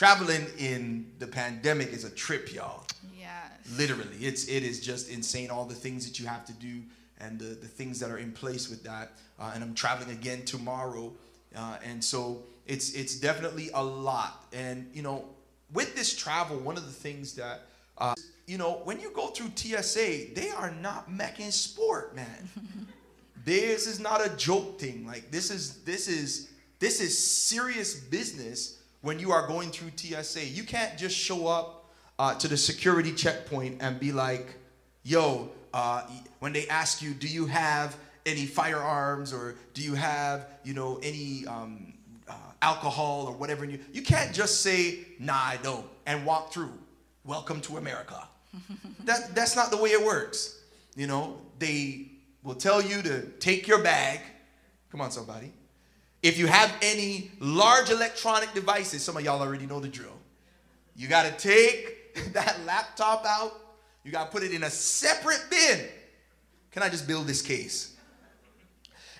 traveling in the pandemic is a trip, y'all. Yes. Literally, it's it is just insane. All the things that you have to do and the, the things that are in place with that. Uh, and I'm traveling again tomorrow, uh, and so it's it's definitely a lot. And you know, with this travel, one of the things that uh, you know, when you go through TSA, they are not making sport, man. this is not a joke thing. Like this is this is this is serious business when you are going through TSA. You can't just show up uh, to the security checkpoint and be like, "Yo," uh, when they ask you, "Do you have any firearms or do you have, you know, any um, uh, alcohol or whatever?" You you can't just say, "Nah, I don't," and walk through. Welcome to America. that that's not the way it works. You know, they will tell you to take your bag. Come on, somebody. If you have any large electronic devices, some of y'all already know the drill. You got to take that laptop out. You got to put it in a separate bin. Can I just build this case?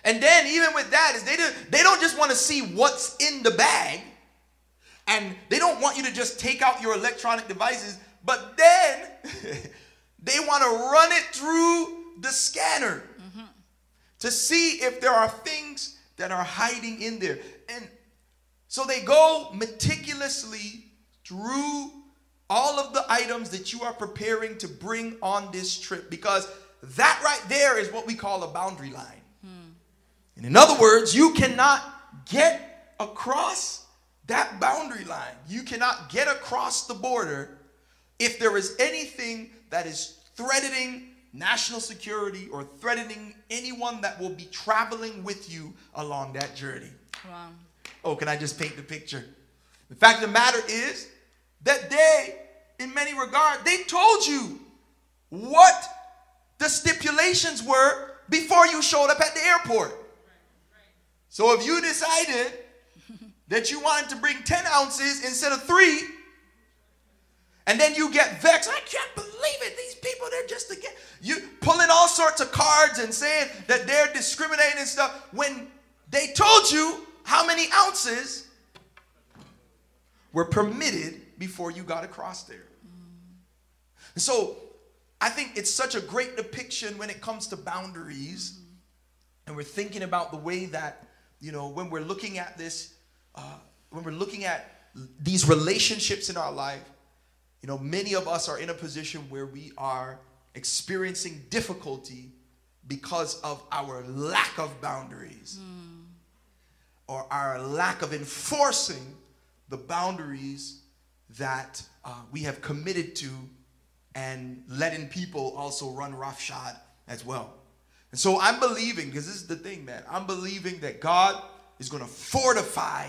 And then even with that is they do, they don't just want to see what's in the bag and they don't want you to just take out your electronic devices, but then they want to run it through the scanner mm-hmm. to see if there are things that are hiding in there. And so they go meticulously through all of the items that you are preparing to bring on this trip because that right there is what we call a boundary line. Hmm. And in other words, you cannot get across that boundary line. You cannot get across the border if there is anything that is threatening national security or threatening anyone that will be traveling with you along that journey. Wow. Oh, can I just paint the picture? The fact of the matter is that they, in many regards, they told you what the stipulations were before you showed up at the airport. So if you decided that you wanted to bring 10 ounces instead of three, and then you get vexed. I can't believe it. These people, they're just again. You pulling all sorts of cards and saying that they're discriminating and stuff when they told you how many ounces were permitted before you got across there. And so I think it's such a great depiction when it comes to boundaries. And we're thinking about the way that, you know, when we're looking at this, uh, when we're looking at these relationships in our life, you know, many of us are in a position where we are experiencing difficulty because of our lack of boundaries mm. or our lack of enforcing the boundaries that uh, we have committed to and letting people also run roughshod as well. And so I'm believing, because this is the thing, man, I'm believing that God is going to fortify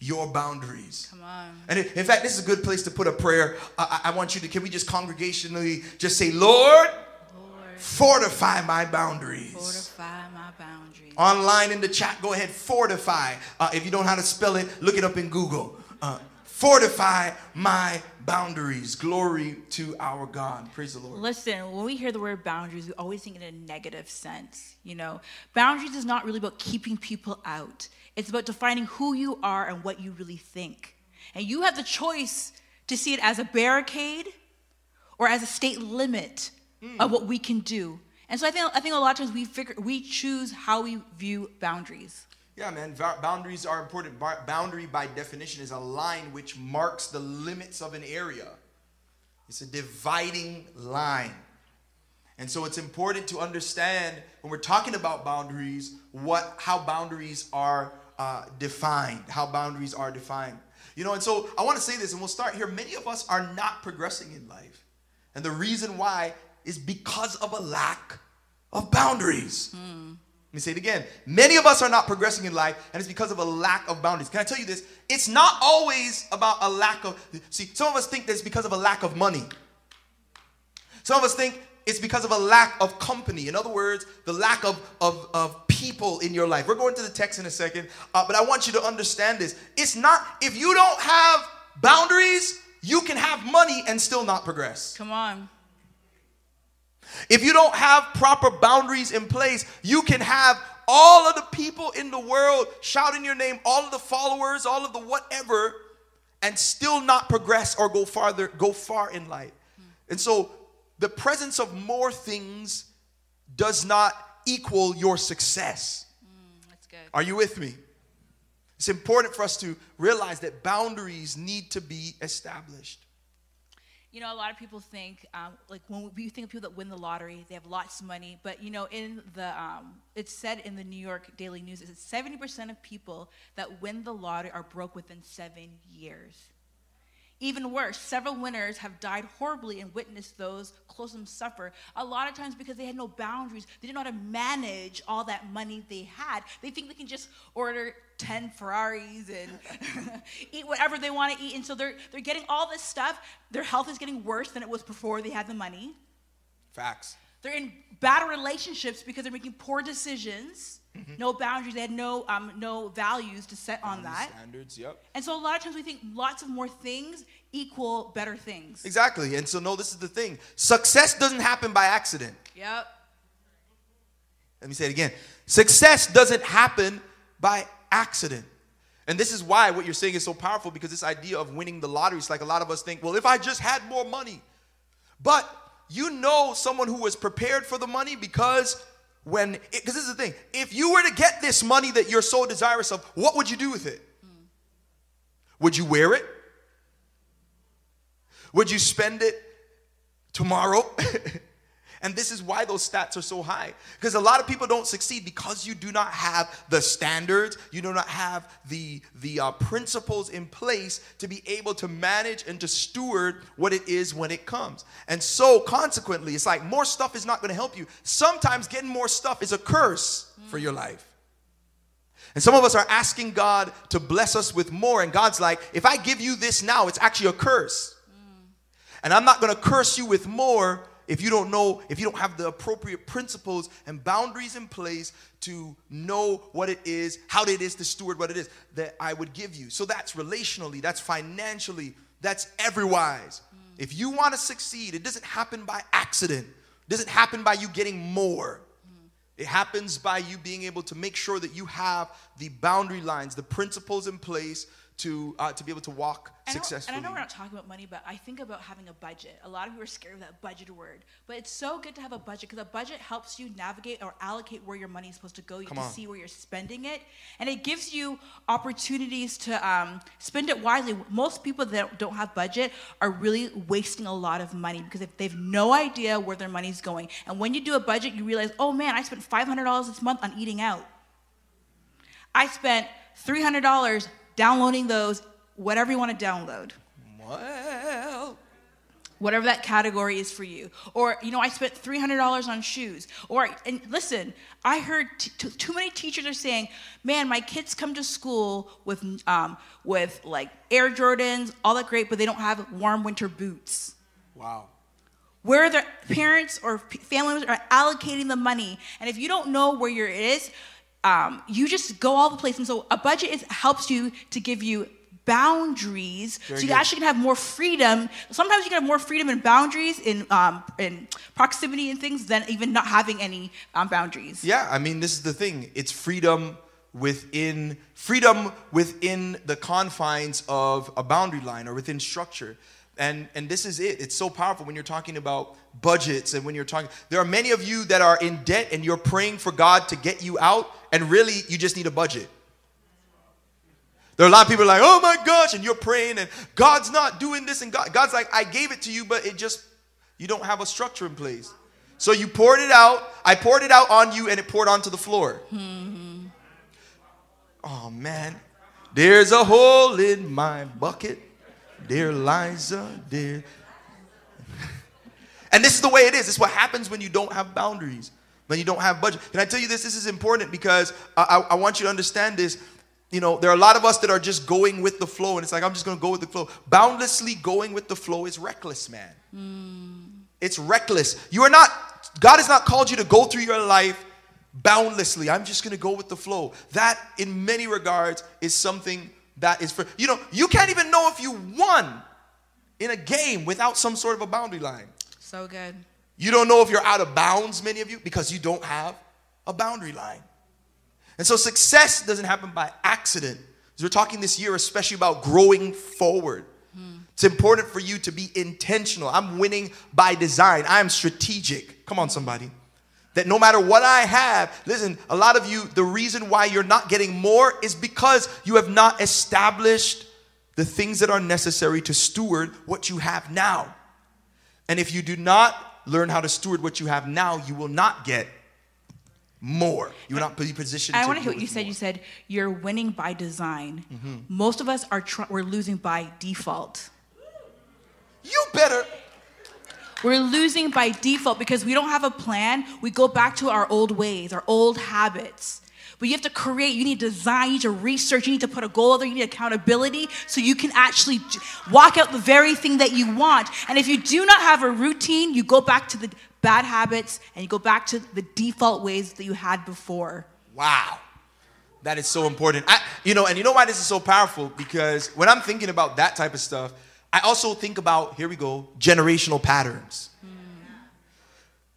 your boundaries. Come on. And in fact, this is a good place to put a prayer. I, I want you to, can we just congregationally just say, Lord, Lord fortify my boundaries. Fortify my boundaries. Online in the chat, go ahead, fortify. Uh, if you don't know how to spell it, look it up in Google. Uh, fortify my boundaries. Glory to our God. Praise the Lord. Listen, when we hear the word boundaries, we always think in a negative sense. You know, boundaries is not really about keeping people out. It's about defining who you are and what you really think. And you have the choice to see it as a barricade or as a state limit mm. of what we can do. And so I think, I think a lot of times we figure we choose how we view boundaries. Yeah, man. Boundaries are important. Boundary, by definition, is a line which marks the limits of an area. It's a dividing line. And so it's important to understand when we're talking about boundaries, what how boundaries are uh, defined, how boundaries are defined. You know, and so I want to say this, and we'll start here. Many of us are not progressing in life. And the reason why is because of a lack of boundaries. Mm. Let me say it again. Many of us are not progressing in life, and it's because of a lack of boundaries. Can I tell you this? It's not always about a lack of. See, some of us think that it's because of a lack of money. Some of us think it's because of a lack of company. In other words, the lack of, of, of people in your life. We're going to the text in a second, uh, but I want you to understand this. It's not, if you don't have boundaries, you can have money and still not progress. Come on. If you don't have proper boundaries in place, you can have all of the people in the world shouting your name, all of the followers, all of the whatever, and still not progress or go farther, go far in life. And so the presence of more things does not equal your success. That's good. Are you with me? It's important for us to realize that boundaries need to be established. You know, a lot of people think, um, like when we think of people that win the lottery, they have lots of money. But you know, in the, um, it's said in the New York Daily News, it's seventy percent of people that win the lottery are broke within seven years. Even worse, several winners have died horribly and witnessed those close to them suffer. A lot of times because they had no boundaries, they didn't know how to manage all that money they had. They think they can just order 10 Ferraris and eat whatever they want to eat. And so they're, they're getting all this stuff. Their health is getting worse than it was before they had the money. Facts. They're in bad relationships because they're making poor decisions. No boundaries. They had no um, no values to set on that. Standards, yep. And so a lot of times we think lots of more things equal better things. Exactly. And so, no, this is the thing success doesn't happen by accident. Yep. Let me say it again. Success doesn't happen by accident. And this is why what you're saying is so powerful because this idea of winning the lottery is like a lot of us think, well, if I just had more money. But you know someone who was prepared for the money because when, because this is the thing, if you were to get this money that you're so desirous of, what would you do with it? Would you wear it? Would you spend it tomorrow? and this is why those stats are so high. Because a lot of people don't succeed because you do not have the standards, you do not have the, the uh, principles in place to be able to manage and to steward what it is when it comes. And so, consequently, it's like more stuff is not going to help you. Sometimes getting more stuff is a curse for your life. And some of us are asking God to bless us with more, and God's like, if I give you this now, it's actually a curse. And I'm not going to curse you with more if you don't know, if you don't have the appropriate principles and boundaries in place to know what it is, how it is to steward what it is that I would give you. So that's relationally, that's financially, that's everywise. Hmm. If you want to succeed, it doesn't happen by accident. It doesn't happen by you getting more. Hmm. It happens by you being able to make sure that you have the boundary lines, the principles in place to uh, to be able to walk know- successfully. and I know we're not talking about money, but I think about having a budget. A lot of people are scared of that budget word, but it's so good to have a budget because a budget helps you navigate or allocate where your money is supposed to go. You Come can on. see where you're spending it, and it gives you opportunities to um, spend it wisely. Most people that don't have budget are really wasting a lot of money because if they have no idea where their money's going. And when you do a budget, you realize, oh man, I spent five hundred dollars this month on eating out. I spent $300 downloading those, whatever you want to download, well, whatever that category is for you. Or, you know, I spent $300 on shoes. Or, and listen, I heard t- t- too many teachers are saying, man, my kids come to school with, um, with like Air Jordans, all that great, but they don't have warm winter boots. wow. where their parents or p- family members are allocating the money. And if you don't know where your it is, um, you just go all the place. And so a budget is, helps you to give you boundaries Very so you good. actually can have more freedom. Sometimes you can have more freedom and boundaries in, um, in proximity and things than even not having any um, boundaries. Yeah, I mean, this is the thing. It's freedom within freedom within the confines of a boundary line or within structure. And and this is it. It's so powerful when you're talking about budgets and when you're talking there are many of you that are in debt and you're praying for God to get you out and really you just need a budget. There are a lot of people like, "Oh my gosh," and you're praying and God's not doing this and God God's like, "I gave it to you, but it just you don't have a structure in place." So you poured it out. I poured it out on you and it poured onto the floor. Mm-hmm. Oh man, there's a hole in my bucket, dear Liza, dear. And this is the way it is. This is what happens when you don't have boundaries, when you don't have budget. Can I tell you this? This is important because I, I, I want you to understand this. You know, there are a lot of us that are just going with the flow, and it's like, I'm just going to go with the flow. Boundlessly going with the flow is reckless, man. Hmm. It's reckless. You are not, God has not called you to go through your life boundlessly. I'm just going to go with the flow. That, in many regards, is something that is for, you know, you can't even know if you won in a game without some sort of a boundary line. So good. You don't know if you're out of bounds, many of you, because you don't have a boundary line. And so success doesn't happen by accident. we're talking this year, especially about growing forward. Hmm. It's important for you to be intentional. I'm winning by design. I'm strategic. Come on, somebody. That no matter what I have, listen, a lot of you, the reason why you're not getting more is because you have not established the things that are necessary to steward what you have now. And if you do not learn how to steward what you have now, you will not get more. You will not be positioned. I want to hear what you said. more. You said you're winning by design. Mm-hmm. Most of us are tr- we're losing by default. You better. We're losing by default because we don't have a plan. We go back to our old ways, our old habits. But you have to create, you need design, you need to research, you need to put a goal there, you need accountability so you can actually walk out the very thing that you want. And if you do not have a routine, you go back to the bad habits and you go back to the default ways that you had before. Wow. That is so important. I, you know, and you know why this is so powerful? Because when I'm thinking about that type of stuff, I also think about, here we go, generational patterns. Hmm.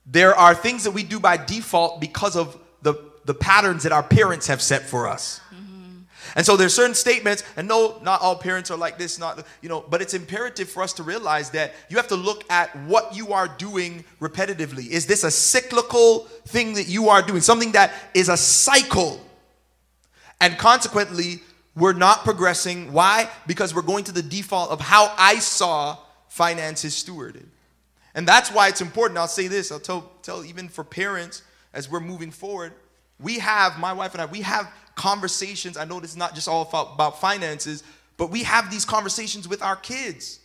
There are things that we do by default because of the, patterns that our parents have set for us. Mm-hmm. And so there's certain statements, and no, not all parents are like this, not you know, but it's imperative for us to realize that you have to look at what you are doing repetitively. Is this a cyclical thing that you are doing? Something that is a cycle. And consequently, we're not progressing. Why? Because we're going to the default of how I saw finances stewarded. And that's why it's important. I'll say this, I'll tell, tell even for parents as we're moving forward, we have, my wife and I, we have conversations. I know this is not just all about, about finances, but we have these conversations with our kids.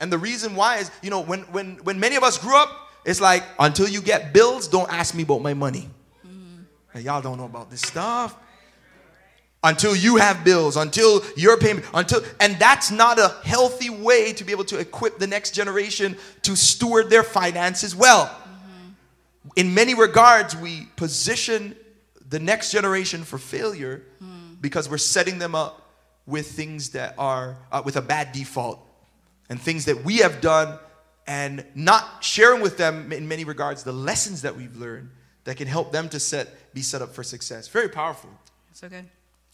And the reason why is, you know, when, when, when many of us grew up, it's like, until you get bills, don't ask me about my money. Mm-hmm. And y'all don't know about this stuff until you have bills, until you're paying, until, and that's not a healthy way to be able to equip the next generation to steward their finances well. Mm-hmm. In many regards, we position the next generation for failure because we're setting them up with things that are, uh, with a bad default and things that we have done and not sharing with them in many regards the lessons that we've learned that can help them to set, be set up for success. Very powerful. So good.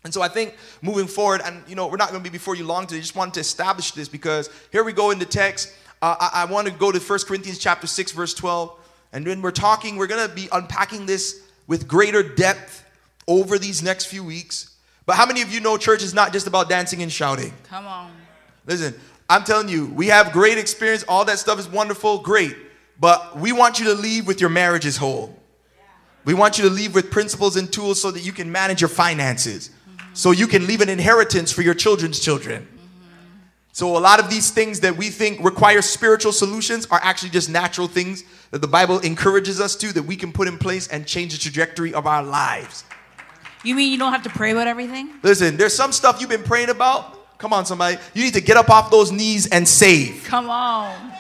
And so I think moving forward, and you know, we're not going to be before you long today. Just wanted to establish this because here we go in the text. Uh, I, I want to go to 1 Corinthians chapter 6, verse 12. And when we're talking, we're going to be unpacking this with greater depth over these next few weeks. But how many of you know church is not just about dancing and shouting? Come on. Listen, I'm telling you, we have great experience. All that stuff is wonderful, great. But we want you to leave with your marriages whole. We want you to leave with principles and tools so that you can manage your finances, mm-hmm. so you can leave an inheritance for your children's children. Mm-hmm. So, a lot of these things that we think require spiritual solutions are actually just natural things that the Bible encourages us to that we can put in place and change the trajectory of our lives. You mean you don't have to pray about everything? Listen, there's some stuff you've been praying about. Come on, somebody. You need to get up off those knees and save. Come on.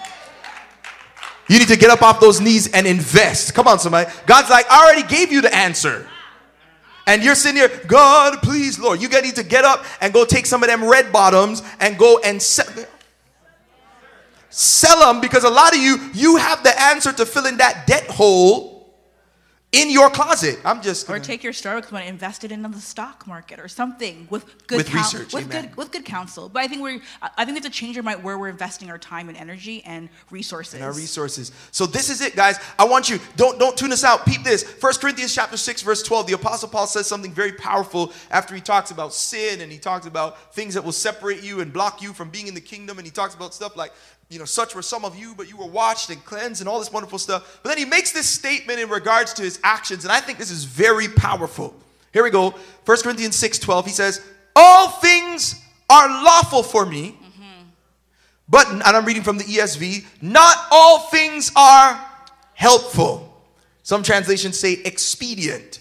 You need to get up off those knees and invest. Come on, somebody. God's like, I already gave you the answer. And you're sitting here, God, please, Lord. You need to get up and go take some of them red bottoms and go and sell, sell them because a lot of you, you have the answer to fill in that debt hole in your closet. I'm just Or gonna- take your Starbucks money, invest it in the stock market or something with good With coun- research, with amen. good with good counsel. But I think we're I think have to change our mind where we're investing our time and energy and resources. and our resources. So this is it, guys. I want you don't don't tune us out. Peep this. First Corinthians chapter six, verse twelve. The apostle Paul says something very powerful after he talks about sin and he talks about things that will separate you and block you from being in the kingdom. And he talks about stuff like you know, such were some of you, but you were washed and cleansed and all this wonderful stuff. But then he makes this statement in regards to his actions, and I think this is very powerful. Here we go. 1 Corinthians 6 12. He says, All things are lawful for me. But, and I'm reading from the ESV, not all things are helpful. Some translations say expedient.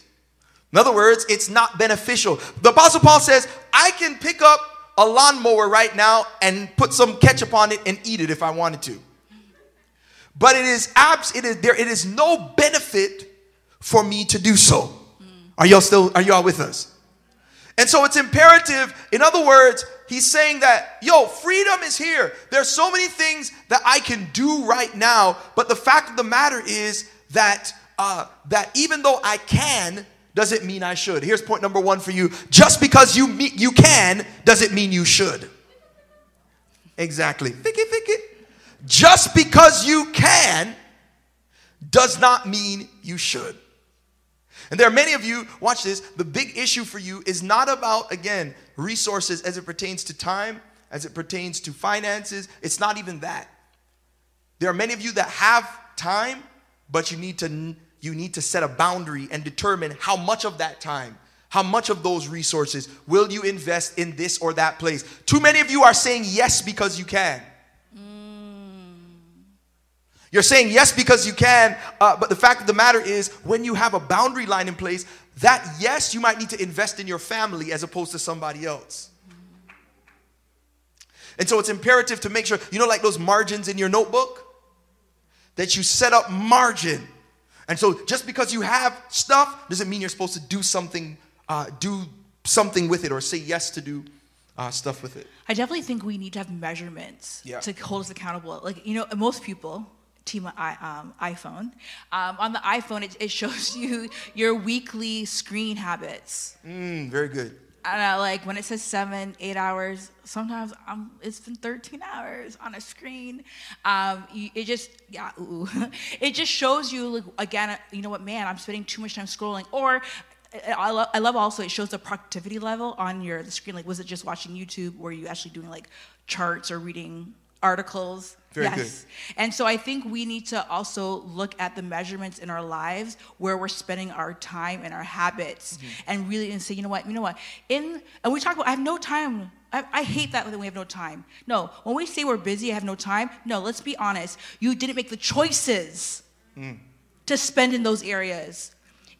In other words, it's not beneficial. The Apostle Paul says, I can pick up a lawnmower right now and put some ketchup on it and eat it if I wanted to. But it is abs it is there it is no benefit for me to do so. Are y'all still are y'all with us? And so it's imperative. In other words, he's saying that, yo, freedom is here. There's so many things that I can do right now, but the fact of the matter is that uh, that even though I can, doesn't mean I should. Here's point number one for you. Just because you me- you can doesn't mean you should. Exactly. Think it. Just because you can does not mean you should. And there are many of you, watch this, the big issue for you is not about, again, resources as it pertains to time, as it pertains to finances. It's not even that. There are many of you that have time, but you need to you need to set a boundary and determine how much of that time, how much of those resources will you invest in this or that place. Too many of you are saying yes because you can. You're saying yes because you can, uh, but the fact of the matter is, when you have a boundary line in place, that yes, you might need to invest in your family as opposed to somebody else. And so it's imperative to make sure, you know, like those margins in your notebook, that you set up margin. And so just because you have stuff doesn't mean you're supposed to do something, uh, do something with it or say yes to do uh, stuff with it. I definitely think we need to have measurements Yeah. to hold us accountable. Like, you know, most people, team I, um, iPhone, um, on the iPhone, it, it shows you your weekly screen habits. Mm, very good. I, like when it says seven, eight hours, sometimes I'm, it's been 13 hours on a screen. Um, it just, yeah, ooh. it just shows you, like, again, you know what, man, I'm spending too much time scrolling. Or I love, I love also it shows the productivity level on your the screen. Like, was it just watching YouTube? Were you actually doing like charts or reading articles? Very yes. And so I think we need to also look at the measurements in our lives where we're spending our time and our habits Mm-hmm. and really and say, you know what, you know what? In and we talk about I have no time. I, I hate that when we have no time. No, when we say we're busy, I have no time. No, let's be honest. You didn't make the choices Mm. to spend in those areas.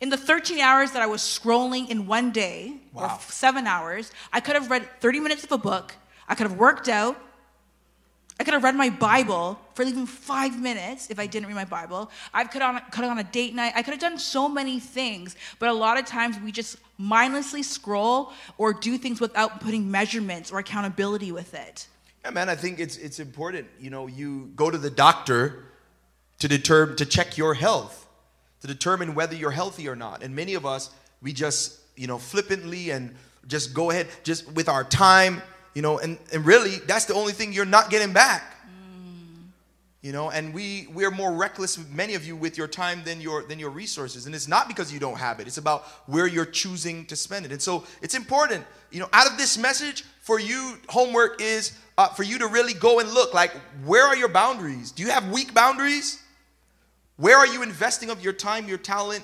In the 13 hours that I was scrolling in one day, or Wow. seven hours, I could have read 30 minutes of a book. I could have worked out. Could have read my Bible for even five minutes if I didn't read my Bible. I could on could have on a date night. I could have done so many things, but a lot of times we just mindlessly scroll or do things without putting measurements or accountability with it. Yeah, man, I think it's it's important. You know, you go to the doctor to determine to check your health, to determine whether you're healthy or not. And many of us, we just, you know, flippantly and just go ahead just with our time, you know, and, and really that's the only thing you're not getting back. You know, and we we're more reckless, many of you, with your time than your than your resources. And it's not because you don't have it. It's about where you're choosing to spend it. And so it's important, you know, out of this message for you, homework is uh, for you to really go and look like where are your boundaries? Do you have weak boundaries? Where are you investing of your time, your talent,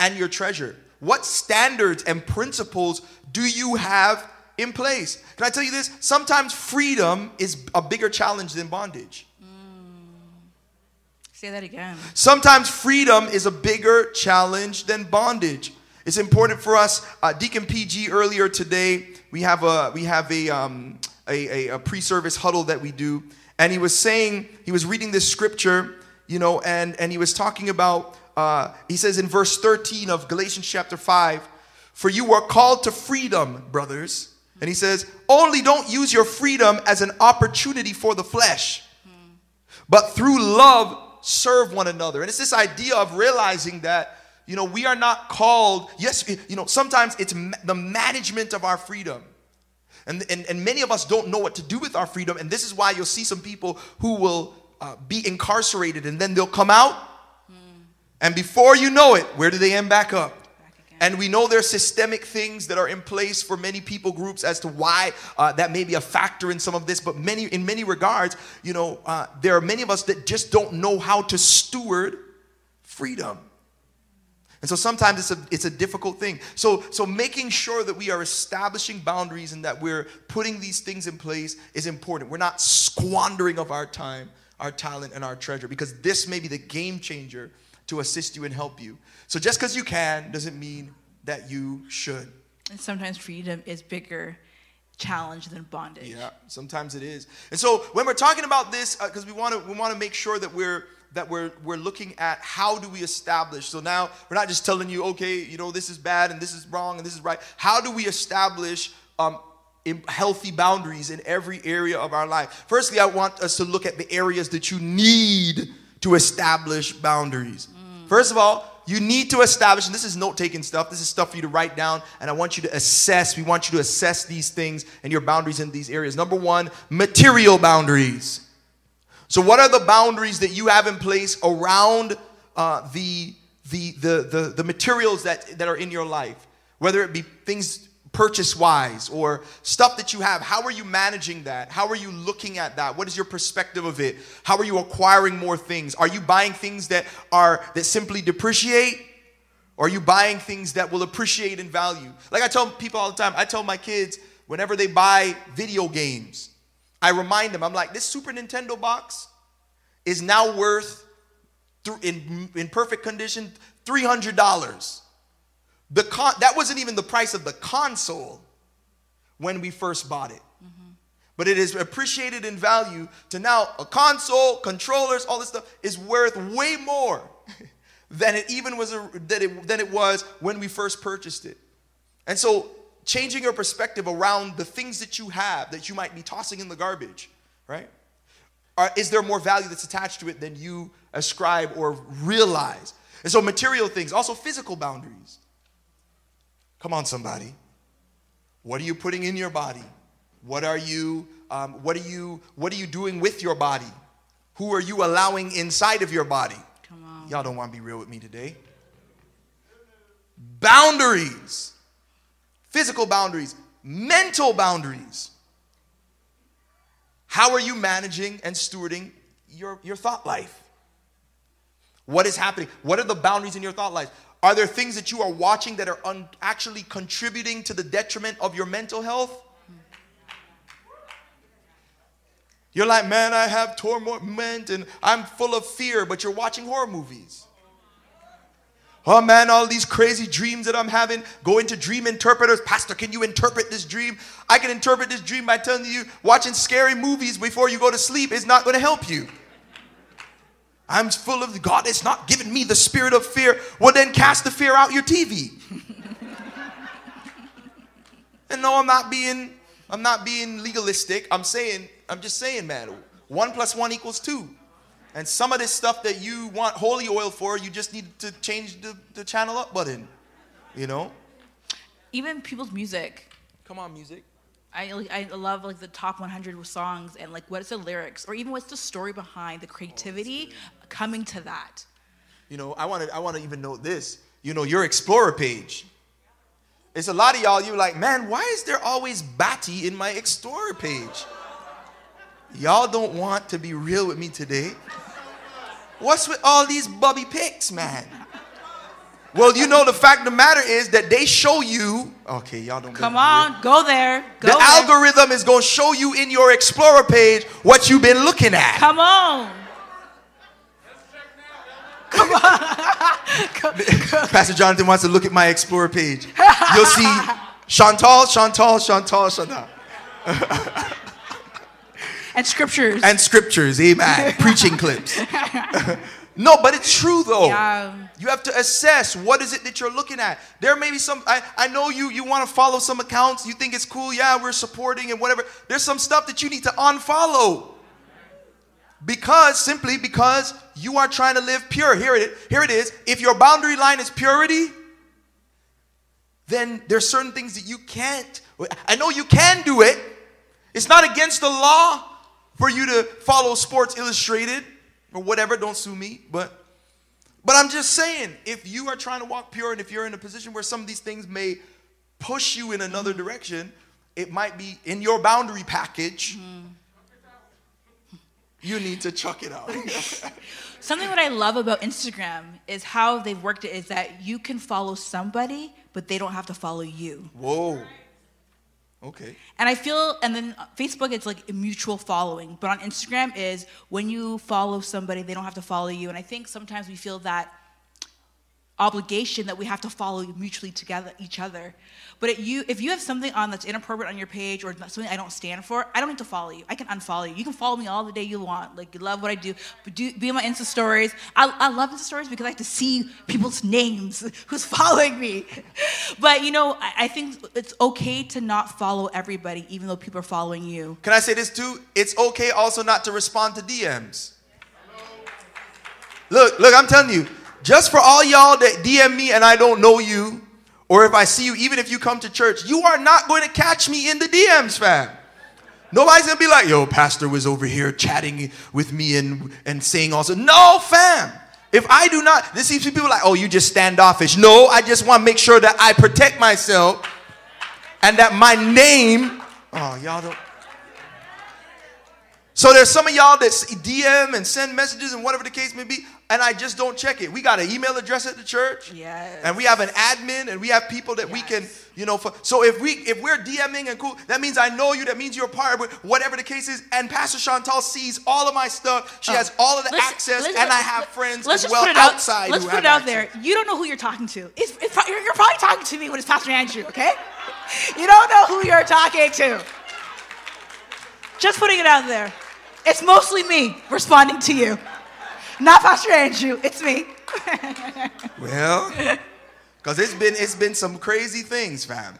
and your treasure? What standards and principles do you have in place? Can I tell you this? Sometimes freedom is a bigger challenge than bondage. Say that again. Sometimes freedom is a bigger challenge than bondage. It's important for us. Uh, Deacon PG earlier today, we have a we have a, um, a, a, a pre-service huddle that we do, and he was saying he was reading this scripture, you know, and and he was talking about. Uh, he says in verse 13 of Galatians chapter 5, "For you are called to freedom, brothers." And he says, "Only don't use your freedom as an opportunity for the flesh." but through love serve one another and it's this idea of realizing that you know we are not called yes you know sometimes it's ma- the management of our freedom and, and, and many of us don't know what to do with our freedom and this is why you'll see some people who will uh, be incarcerated and then they'll come out and before you know it where do they end back up. And we know there's systemic things that are in place for many people groups as to why uh, that may be a factor in some of this. But many, in many regards, you know, uh, there are many of us that just don't know how to steward freedom. And so sometimes it's a, it's a difficult thing. So, so making sure that we are establishing boundaries and that we're putting these things in place is important. We're not squandering of our time, our talent, and our treasure because this may be the game changer to assist you and help you. So just because you can doesn't mean that you should. And sometimes freedom is bigger challenge than bondage. Yeah, sometimes it is. And so when we're talking about this, because we want to we want to make sure that we're that we're we're looking at how do we establish. So now we're not just telling you, okay, you know, this is bad and this is wrong and this is right. How do we establish um, healthy boundaries in every area of our life? Firstly, I want us to look at the areas that you need to establish boundaries. First of all, you need to establish, and this is note taking stuff, this is stuff for you to write down, and I want you to assess. We want you to assess these things and your boundaries in these areas. Number one, material boundaries. So, what are the boundaries that you have in place around uh, the, the, the, the, the materials that, that are in your life? Whether it be things purchase wise or stuff that you have how are you managing that? How are you looking at that? What is your perspective of it? How are you acquiring more things? Are you buying things that are that simply depreciate? Or are you buying things that will appreciate in value? Like i tell people all the time i tell my kids whenever they buy video games i remind them i'm like this super nintendo box is now worth in, in perfect condition $300 the con- that wasn't even the price of the console when we first bought it. Mm-hmm. But it is appreciated in value to now a console, controllers, all this stuff is worth way more than it even was a, than, it, than it was when we first purchased it. And so changing your perspective around the things that you have that you might be tossing in the garbage, right? Or is there more value that's attached to it than you ascribe or realize? And so material things, also physical boundaries. Come on, somebody. What are you putting in your body? What are you, um, what are you, what are you doing with your body? Who are you allowing inside of your body? Come on. Y'all don't want to be real with me today. Boundaries, physical boundaries, mental boundaries. How are you managing and stewarding your, your thought life? What is happening? What are the boundaries in your thought life? Are there things that you are watching that are un- actually contributing to the detriment of your mental health? You're like, man, I have torment and I'm full of fear, but you're watching horror movies. Oh man, all these crazy dreams that I'm having. Go into dream interpreters. Pastor, can you interpret this dream? I can interpret this dream by telling you watching scary movies before you go to sleep is not going to help you. I'm full of God. It's not giving me the spirit of fear. Well, then cast the fear out your TV. and no, I'm not being I'm not being legalistic. I'm saying I'm just saying, man. One plus one equals two. And some of this stuff that you want holy oil for, you just need to change the, the channel up button. You know? Even people's music. Come on, music. I, I love like the top 100 songs and like what's the lyrics or even what's the story behind the creativity oh, coming to that. You know, I want to I want to even note this. You know, your Explorer page. It's a lot of y'all. You're like, man, why is there always Batty in my Explorer page? Y'all don't want to be real with me today. What's with all these bubby pics, man? Well, you know, the fact of the matter is that they show you. Okay, y'all don't. Come on, go there. Go the there. algorithm is going to show you in your Explorer page what you've been looking at. Come on. Come on. Pastor Jonathan wants to look at my Explorer page. You'll see Chantal, Chantal, Chantal, Chantal. and scriptures. And scriptures, amen. Preaching clips. No, but it's true though. Yeah. You have to assess what is it that you're looking at. There may be some I, I know you you want to follow some accounts, you think it's cool, yeah, we're supporting and whatever. There's some stuff that you need to unfollow. Because simply because you are trying to live pure. Here it. Here it is. If your boundary line is purity, then there's certain things that you can't. I know you can do it. It's not against the law for you to follow Sports Illustrated or whatever. Don't sue me. But but I'm just saying, if you are trying to walk pure and if you're in a position where some of these things may push you in another direction, it might be in your boundary package. Mm-hmm. You need to chuck it out. Something that I love about Instagram is how they've worked it is that you can follow somebody, but they don't have to follow you. Whoa. Okay. And I feel, and then Facebook, it's like mutual following. But on Instagram is when you follow somebody, they don't have to follow you. And I think sometimes we feel that obligation that we have to follow mutually together each other. But it, you, if you have something on that's inappropriate on your page or something I don't stand for, I don't need to follow you. I can unfollow you. You can follow me all the day you want. Like you love what I do. But do be in my Insta stories. I, I love Insta stories because I have to see people's names who's following me. But you know, I, I think it's okay to not follow everybody, even though people are following you. Can I say this too? It's okay also not to respond to DMs. Look, look, I'm telling you, just for all y'all that DM me and I don't know you, or if I see you, even if you come to church, you are not going to catch me in the DMs, fam. Nobody's gonna be like, yo, pastor was over here chatting with me and, and saying also, no, fam. If I do not, this seems to people like, oh, you just standoffish. No, I just want to make sure that I protect myself and that my name, oh, y'all don't. So there's some of y'all that DM and send messages and whatever the case may be and I just don't check it. We got an email address at the church. Yes. And we have an admin and we have people that yes. we can, you know, for, so if we if we're DMing and cool, that means I know you, that means you're a part of whatever the case is. And Pastor Chantal sees all of my stuff. She oh. has all of the let's, access let's, and I have friends let's as well put outside. Let's put it out access. there. You don't know who you're talking to. It's, it's, you're, you're probably talking to me when it's Pastor Andrew, okay? You don't know who you're talking to. Just putting it out there. It's mostly me responding to you. Not Pastor Andrew, it's me. well, because it's been it's been some crazy things, fam.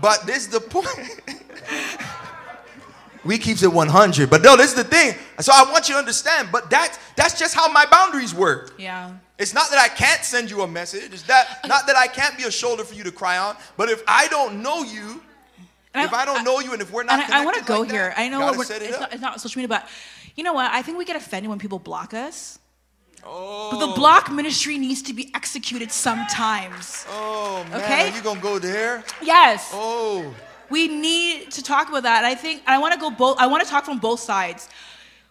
But this is the point. we keeps it 100. But no, this is the thing. So I want you to understand. But that that's just how my boundaries work. Yeah. It's not that I can't send you a message. It's that not that I can't be a shoulder for you to cry on. But if I don't know you, and if I, I don't know you, and if we're not, I, I want to go like here. That, I know it it's, not, it's not social media, but you know what? I think we get offended when people block us. Oh. But the oh. block ministry needs to be executed sometimes. Oh man, okay? you gonna go there? Yes. Oh. We need to talk about that. I think I want to go both. I want to talk from both sides.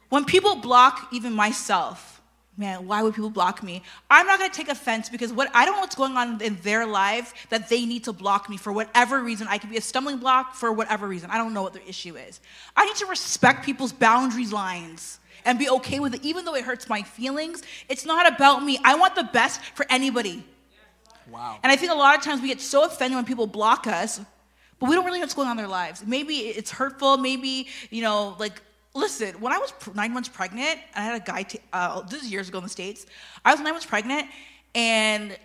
When people block even myself, man, why would people block me? I'm not gonna take offense because what I don't know what's going on in their life that they need to block me for whatever reason. I could be a stumbling block for whatever reason. I don't know what their issue is. I need to respect people's boundaries lines and be okay with it, even though it hurts my feelings. It's not about me. I want the best for anybody. Wow. And I think a lot of times we get so offended when people block us, but we don't really know what's going on in their lives. Maybe it's hurtful. Maybe, you know, like, listen, when I was nine months pregnant, I had a guy, t- uh, this is years ago in the States. I was nine months pregnant and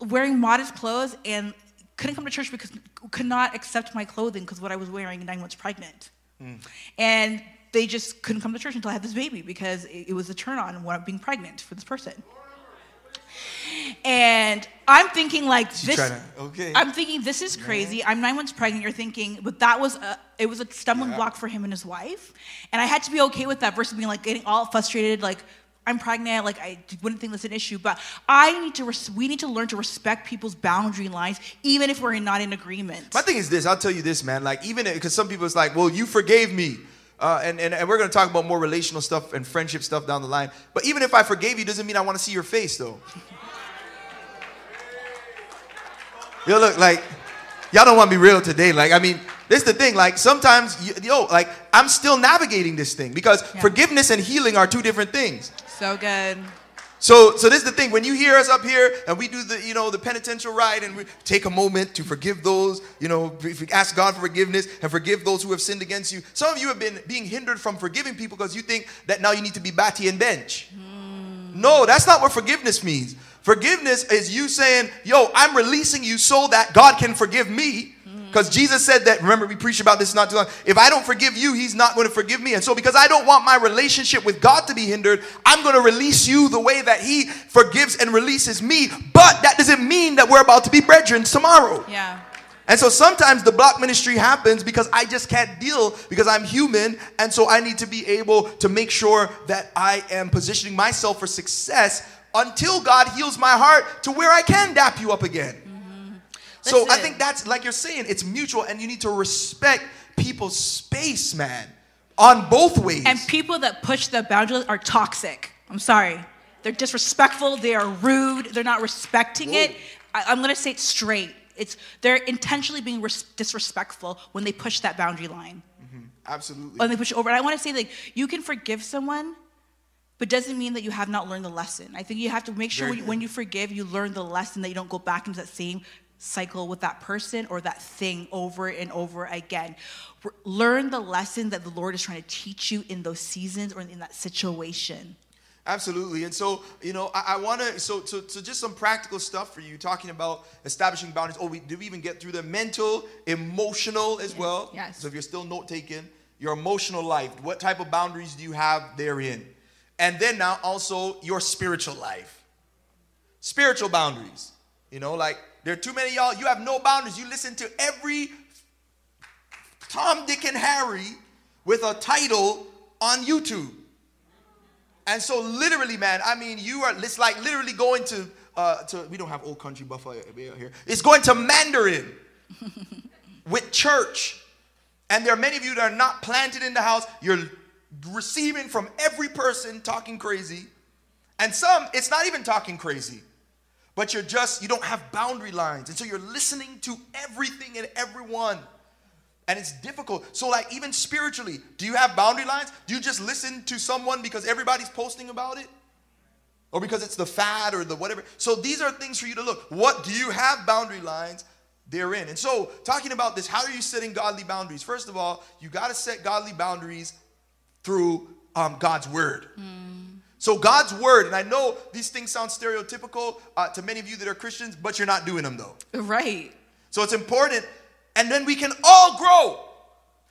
wearing modest clothes and couldn't come to church because could not accept my clothing because what I was wearing nine months pregnant. Mm. And they just couldn't come to church until I had this baby because it, was a turn on when I'm being pregnant for this person. And I'm thinking like this. To, okay. I'm thinking this is crazy. I'm nine months pregnant. You're thinking, but that was a, it was a stumbling yeah. block for him and his wife, and I had to be okay with that versus being like getting all frustrated, like I'm pregnant, like I wouldn't think that's an issue. But I need to, res- we need to learn to respect people's boundary lines, even if we're not in agreement. My thing is this. I'll tell you this, man. Like even because some people it's like, well, you forgave me. Uh, and, and, and we're going to talk about more relational stuff and friendship stuff down the line. But even if I forgave you, doesn't mean I want to see your face, though. Yo, look, like, y'all don't want to be real today. Like, I mean, this is the thing. Like, sometimes, yo, like, I'm still navigating this thing because yeah. forgiveness and healing are two different things. So good. So, so this is the thing. When you hear us up here and we do the, you know, the penitential rite and we take a moment to forgive those, you know, ask God for forgiveness and forgive those who have sinned against you. Some of you have been being hindered from forgiving people because you think that now you need to be batty and bench. Mm. No, that's not what forgiveness means. Forgiveness is you saying, yo, I'm releasing you so that God can forgive me because Jesus said that, remember, we preached about this not too long. If I don't forgive you, He's not going to forgive me. And so, because I don't want my relationship with God to be hindered, I'm going to release you the way that He forgives and releases me. But that doesn't mean that we're about to be brethren tomorrow. Yeah. And so sometimes the block ministry happens because I just can't deal because I'm human. And so I need to be able to make sure that I am positioning myself for success until God heals my heart to where I can dap you up again. So I think that's like you're saying, it's mutual, and you need to respect people's space, man, on both ways. And people that push the boundaries are toxic. I'm sorry. They're disrespectful, they are rude, they're not respecting Whoa. it. I, am gonna say it straight. It's they're intentionally being res- disrespectful when they push that boundary line. Mm-hmm. Absolutely. When they push it over. And I want to say like you can forgive someone, but doesn't mean that you have not learned the lesson. I think you have to make sure when you, when you, forgive, you learn the lesson that you don't go back into that same cycle with that person or that thing over and over again. Learn the lesson that the Lord is trying to teach you in those seasons or in that situation. Absolutely. And so, you know, I, I want to, so, so, so just some practical stuff for you, talking about establishing boundaries. Oh, we, did we even get through the mental, emotional as well? Yes. So if you're still note taking, your emotional life, what type of boundaries do you have therein? And then now also your spiritual life. Spiritual boundaries. You know, like there are too many y'all, you have no boundaries. You listen to every Tom, Dick, and Harry with a title on YouTube. And so, literally, man, I mean, you are, it's like literally going to, uh, to we don't have Old Country Buffalo here. It's going to Mandarin with church. And there are many of you that are not planted in the house. You're receiving from every person talking crazy. And some, it's not even talking crazy, but you're just, you don't have boundary lines. And so you're listening to everything and everyone and it's difficult. So, like, even spiritually, do you have boundary lines? Do you just listen to someone because everybody's posting about it? Or because it's the fad or the whatever? So, these are things for you to look. What do you have boundary lines therein? And so, talking about this, how are you setting godly boundaries? First of all, you got to set godly boundaries through um, God's word. Mm. So, God's word, and I know these things sound stereotypical uh, to many of you that are Christians, but you're not doing them though. Right. So, it's important and then we can all grow.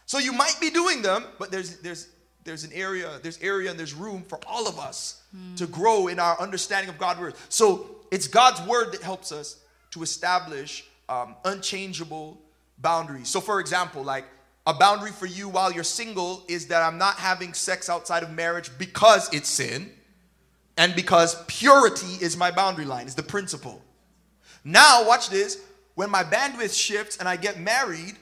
So you might be doing them, but there's there's there's an area, there's area and there's room for all of us mm. to grow in our understanding of God's word. So it's God's word that helps us to establish um, unchangeable boundaries. So for example, like a boundary for you while you're single is that I'm not having sex outside of marriage because it's sin and because purity is my boundary line, is the principle. Now, watch this when my bandwidth shifts and I get married,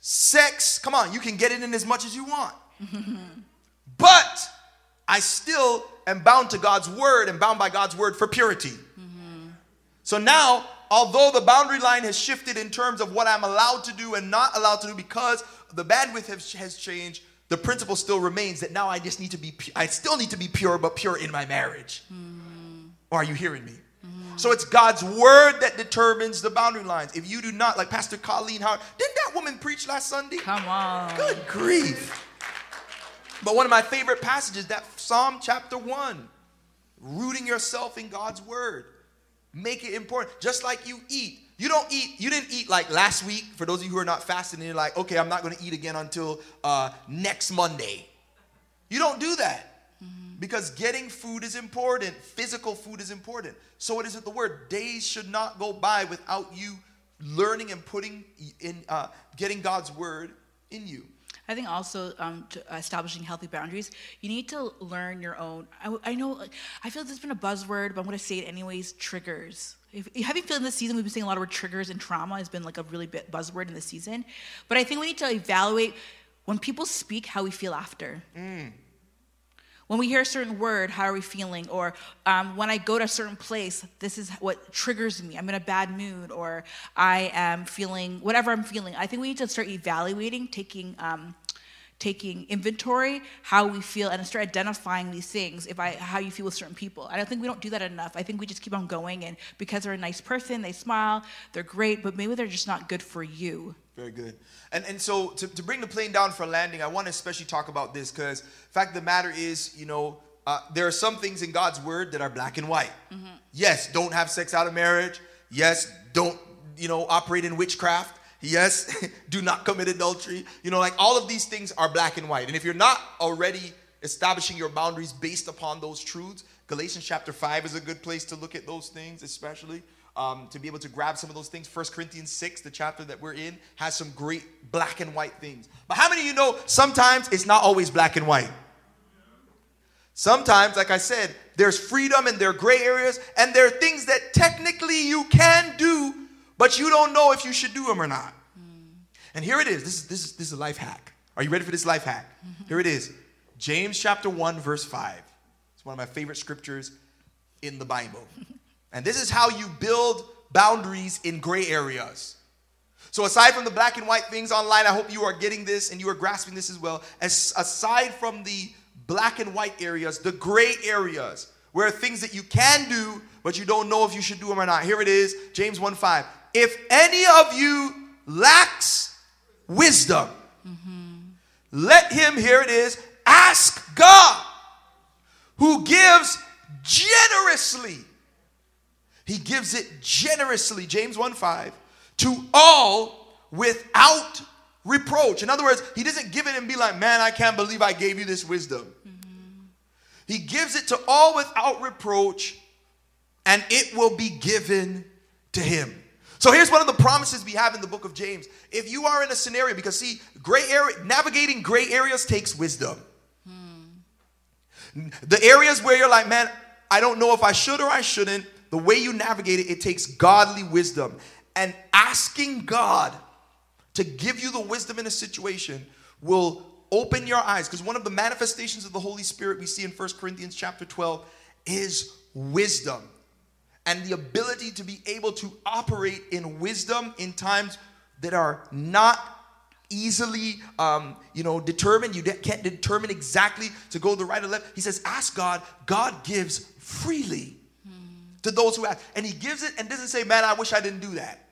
sex, come on, you can get it in as much as you want. but I still am bound to God's word and bound by God's word for purity. Mm-hmm. So now, although the boundary line has shifted in terms of what I'm allowed to do and not allowed to do because the bandwidth has, has changed, the principle still remains that now I just need to be, I still need to be pure, but pure in my marriage. Or are you hearing me? Hmm. So it's God's word that determines the boundary lines. If you do not, like Pastor Colleen Howard, didn't that woman preach last Sunday? Come on. Good grief. But one of my favorite passages, that Psalm chapter 1, rooting yourself in God's word. Make it important. Just like you eat. You don't eat, you didn't eat like last week. For those of you who are not fasting, and you're like, okay, I'm not going to eat again until uh, next Monday. You don't do that because getting food is important. Physical food is important. So it is with the word. Days should not go by without you learning and putting in, uh, getting God's word in you. I think also um, establishing healthy boundaries, you need to learn your own. I, I know, I feel like there's been a buzzword, but I'm going to say it anyways triggers. If, have you feeling this season we've been seeing a lot of word triggers and trauma has been like a really bit buzzword in the season. But I think we need to evaluate when people speak how we feel after. Mm. When we hear a certain word, how are we feeling? Or um, when I go to a certain place, this is what triggers me. I'm in a bad mood, or I am feeling whatever I'm feeling. I think we need to start evaluating, taking. Um, taking inventory how we feel and start identifying these things if i how you feel with certain people i don't think we don't do that enough i think we just keep on going and because they're a nice person they smile they're great but maybe they're just not good for you very good. And, and so to, to bring the plane down for landing, I want to especially talk about this because fact of the matter is, you know, uh, there are some things in God's word that are black and white. Mm-hmm. Yes, don't have sex out of marriage. Yes, don't, you know, operate in witchcraft. Yes, do not commit adultery. You know, like all of these things are black and white. And if you're not already establishing your boundaries based upon those truths, Galatians chapter 5 is a good place to look at those things, especially um, to be able to grab some of those things. First Corinthians 6, the chapter that we're in, has some great black and white things. But how many of you know sometimes it's not always black and white? Sometimes, like I said, there's freedom and there are gray areas, and there are things that technically you can do, but you don't know if you should do them or not. Mm. And here it is. This is, this, is, this is a life hack. Are you ready for this life hack? Mm-hmm. Here it is James chapter 1, verse 5. It's one of my favorite scriptures in the Bible. And this is how you build boundaries in gray areas. So, aside from the black and white things online, I hope you are getting this and you are grasping this as well. As aside from the black and white areas, the gray areas, where things that you can do, but you don't know if you should do them or not. Here it is, James 1 5. If any of you lacks wisdom, mm-hmm. let him, here it is, ask God, who gives generously he gives it generously, James 1 5, to all without reproach. In other words, he doesn't give it and be like, man, I can't believe I gave you this wisdom. Mm-hmm. He gives it to all without reproach. and it will be given to him. So here's one of the promises we have in the book of James. If you are in a scenario, because see, gray area, navigating gray areas takes wisdom. Hmm. The areas where you're like, man, I don't know if I should or I shouldn't, the way you navigate it, it takes godly wisdom. And asking God to give you the wisdom in a situation will open your eyes. Because one of the manifestations of the Holy Spirit we see in First Corinthians chapter 12 is wisdom and the ability to be able to operate in wisdom in times that are not easily um, you know determined. You can't determine exactly to go the right or left. He says ask god. God gives freely hmm. to those who ask. And he gives it and doesn't say man i wish i didn't do that.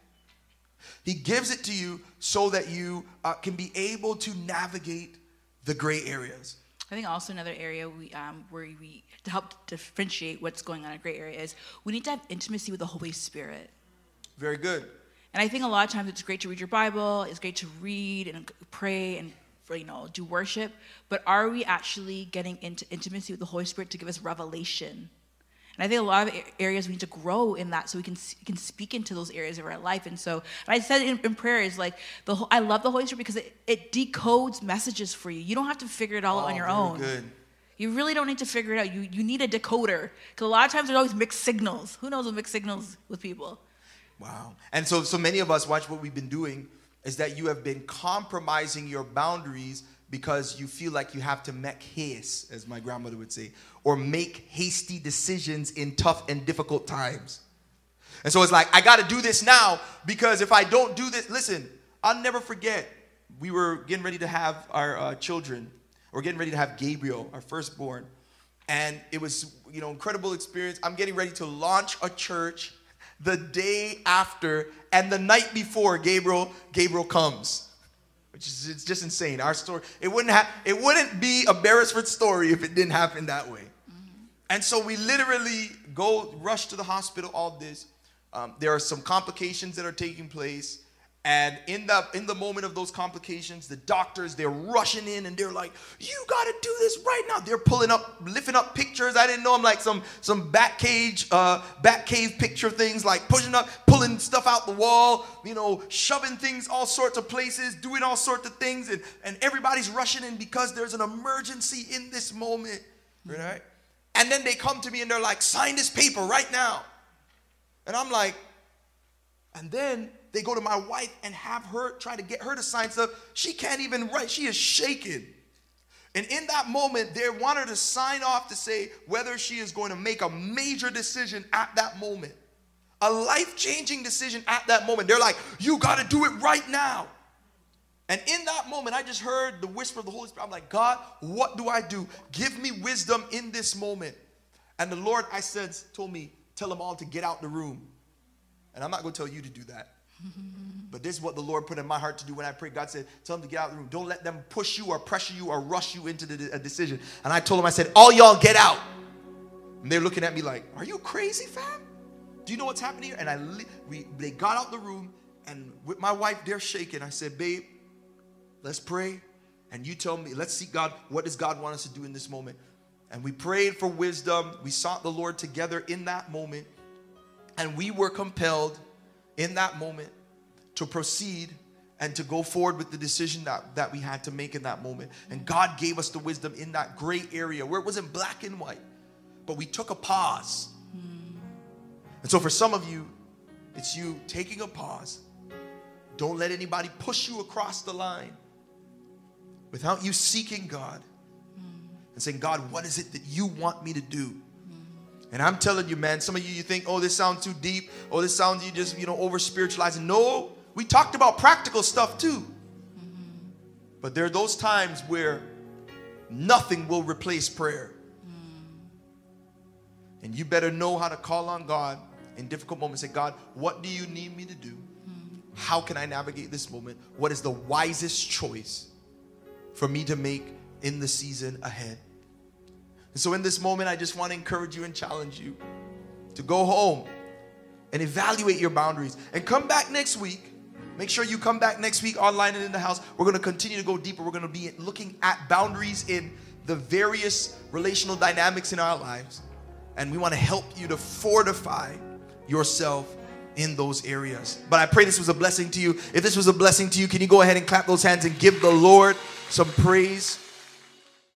He gives it to you so that you uh, can be able to navigate the gray areas I think also another area we um, where we to help differentiate what's going on in a gray area is we need to have intimacy with the Holy Spirit. Very good. And I think a lot of times it's great to read your Bible, it's great to read and pray and you know do worship, but are we actually getting into intimacy with the Holy Spirit to give us revelation? And I think a lot of areas we need to grow in that so we can can speak into those areas of our life. And so and I said in, in prayer is like the I love the Holy Spirit because it, it decodes messages for you. You don't have to figure it all oh, out on your own. Good. You really don't need to figure it out. You you need a decoder because a lot of times there's always mixed signals. Who knows what mixed signals with people? Wow. And so so many of us watch what we've been doing is that you have been compromising your boundaries because you feel like you have to make haste, as my grandmother would say, or make hasty decisions in tough and difficult times. And so it's like, I got to do this now because if I don't do this, listen, I'll never forget. We were getting ready to have our uh, children, or getting ready to have Gabriel, our firstborn. And it was, you know, incredible experience. I'm getting ready to launch a church the day after, and the night before Gabriel, Gabriel comes which is it's just insane. Our story, it wouldn't have, it wouldn't be a Beresford story if it didn't happen that way. Mm-hmm. And so we literally go rush to the hospital. All this, um, there are some complications that are taking place. And in the in the moment of those complications, the doctors they're rushing in and they're like, "You got to do this right now." They're pulling up, lifting up pictures. I didn't know I'm like some some back cage, uh, back cave picture things, like pushing up, pulling stuff out the wall, you know, shoving things all sorts of places, doing all sorts of things, and and everybody's rushing in because there's an emergency in this moment, right? And then they come to me and they're like, "Sign this paper right now," and I'm like, and then they go to my wife and have her try to get her to sign stuff. She can't even write. She is shaking. And in that moment, they want her to sign off to say whether she is going to make a major decision at that moment, a life changing decision at that moment. They're like, you got to do it right now. And in that moment, I just heard the whisper of the Holy Spirit. I'm like, God, what do I do? Give me wisdom in this moment. And the Lord, I said, told me, tell them all to get out the room. And I'm not going to tell you to do that. But this is what the Lord put in my heart to do when I prayed. God said, Tell them to get out of the room. Don't let them push you or pressure you or rush you into the, a decision. And I told them, I said, All y'all get out. And they're looking at me like, Are you crazy, fam? Do you know what's happening here? And I we, they got out the room, and with my wife, they're shaking. I said, Babe, let's pray. And you tell me, let's seek God. What does God want us to do in this moment? And we prayed for wisdom. We sought the Lord together in that moment. And we were compelled in that moment to proceed and to go forward with the decision that, that we had to make in that moment. And God gave us the wisdom in that gray area where it wasn't black and white, but we took a pause. Hmm. And so for some of you, it's you taking a pause. Don't let anybody push you across the line without you seeking God hmm. and saying, God, what is it that you want me to do? And I'm telling you, man, some of you, you think, oh, this sounds too deep. Oh, this sounds, you just, you know, over spiritualizing. No, we talked about practical stuff too. But there are those times where nothing will replace prayer. And you better know how to call on God in difficult moments. Say, God, what do you need me to do? How can I navigate this moment? What is the wisest choice for me to make in the season ahead? And so, in this moment, I just want to encourage you and challenge you to go home and evaluate your boundaries and come back next week. Make sure you come back next week online and in the house. We're going to continue to go deeper. We're going to be looking at boundaries in the various relational dynamics in our lives. and we want to help you to fortify yourself in those areas. But I pray this was a blessing to you. If this was a blessing to you, can you go ahead and clap those hands and give the Lord some praise?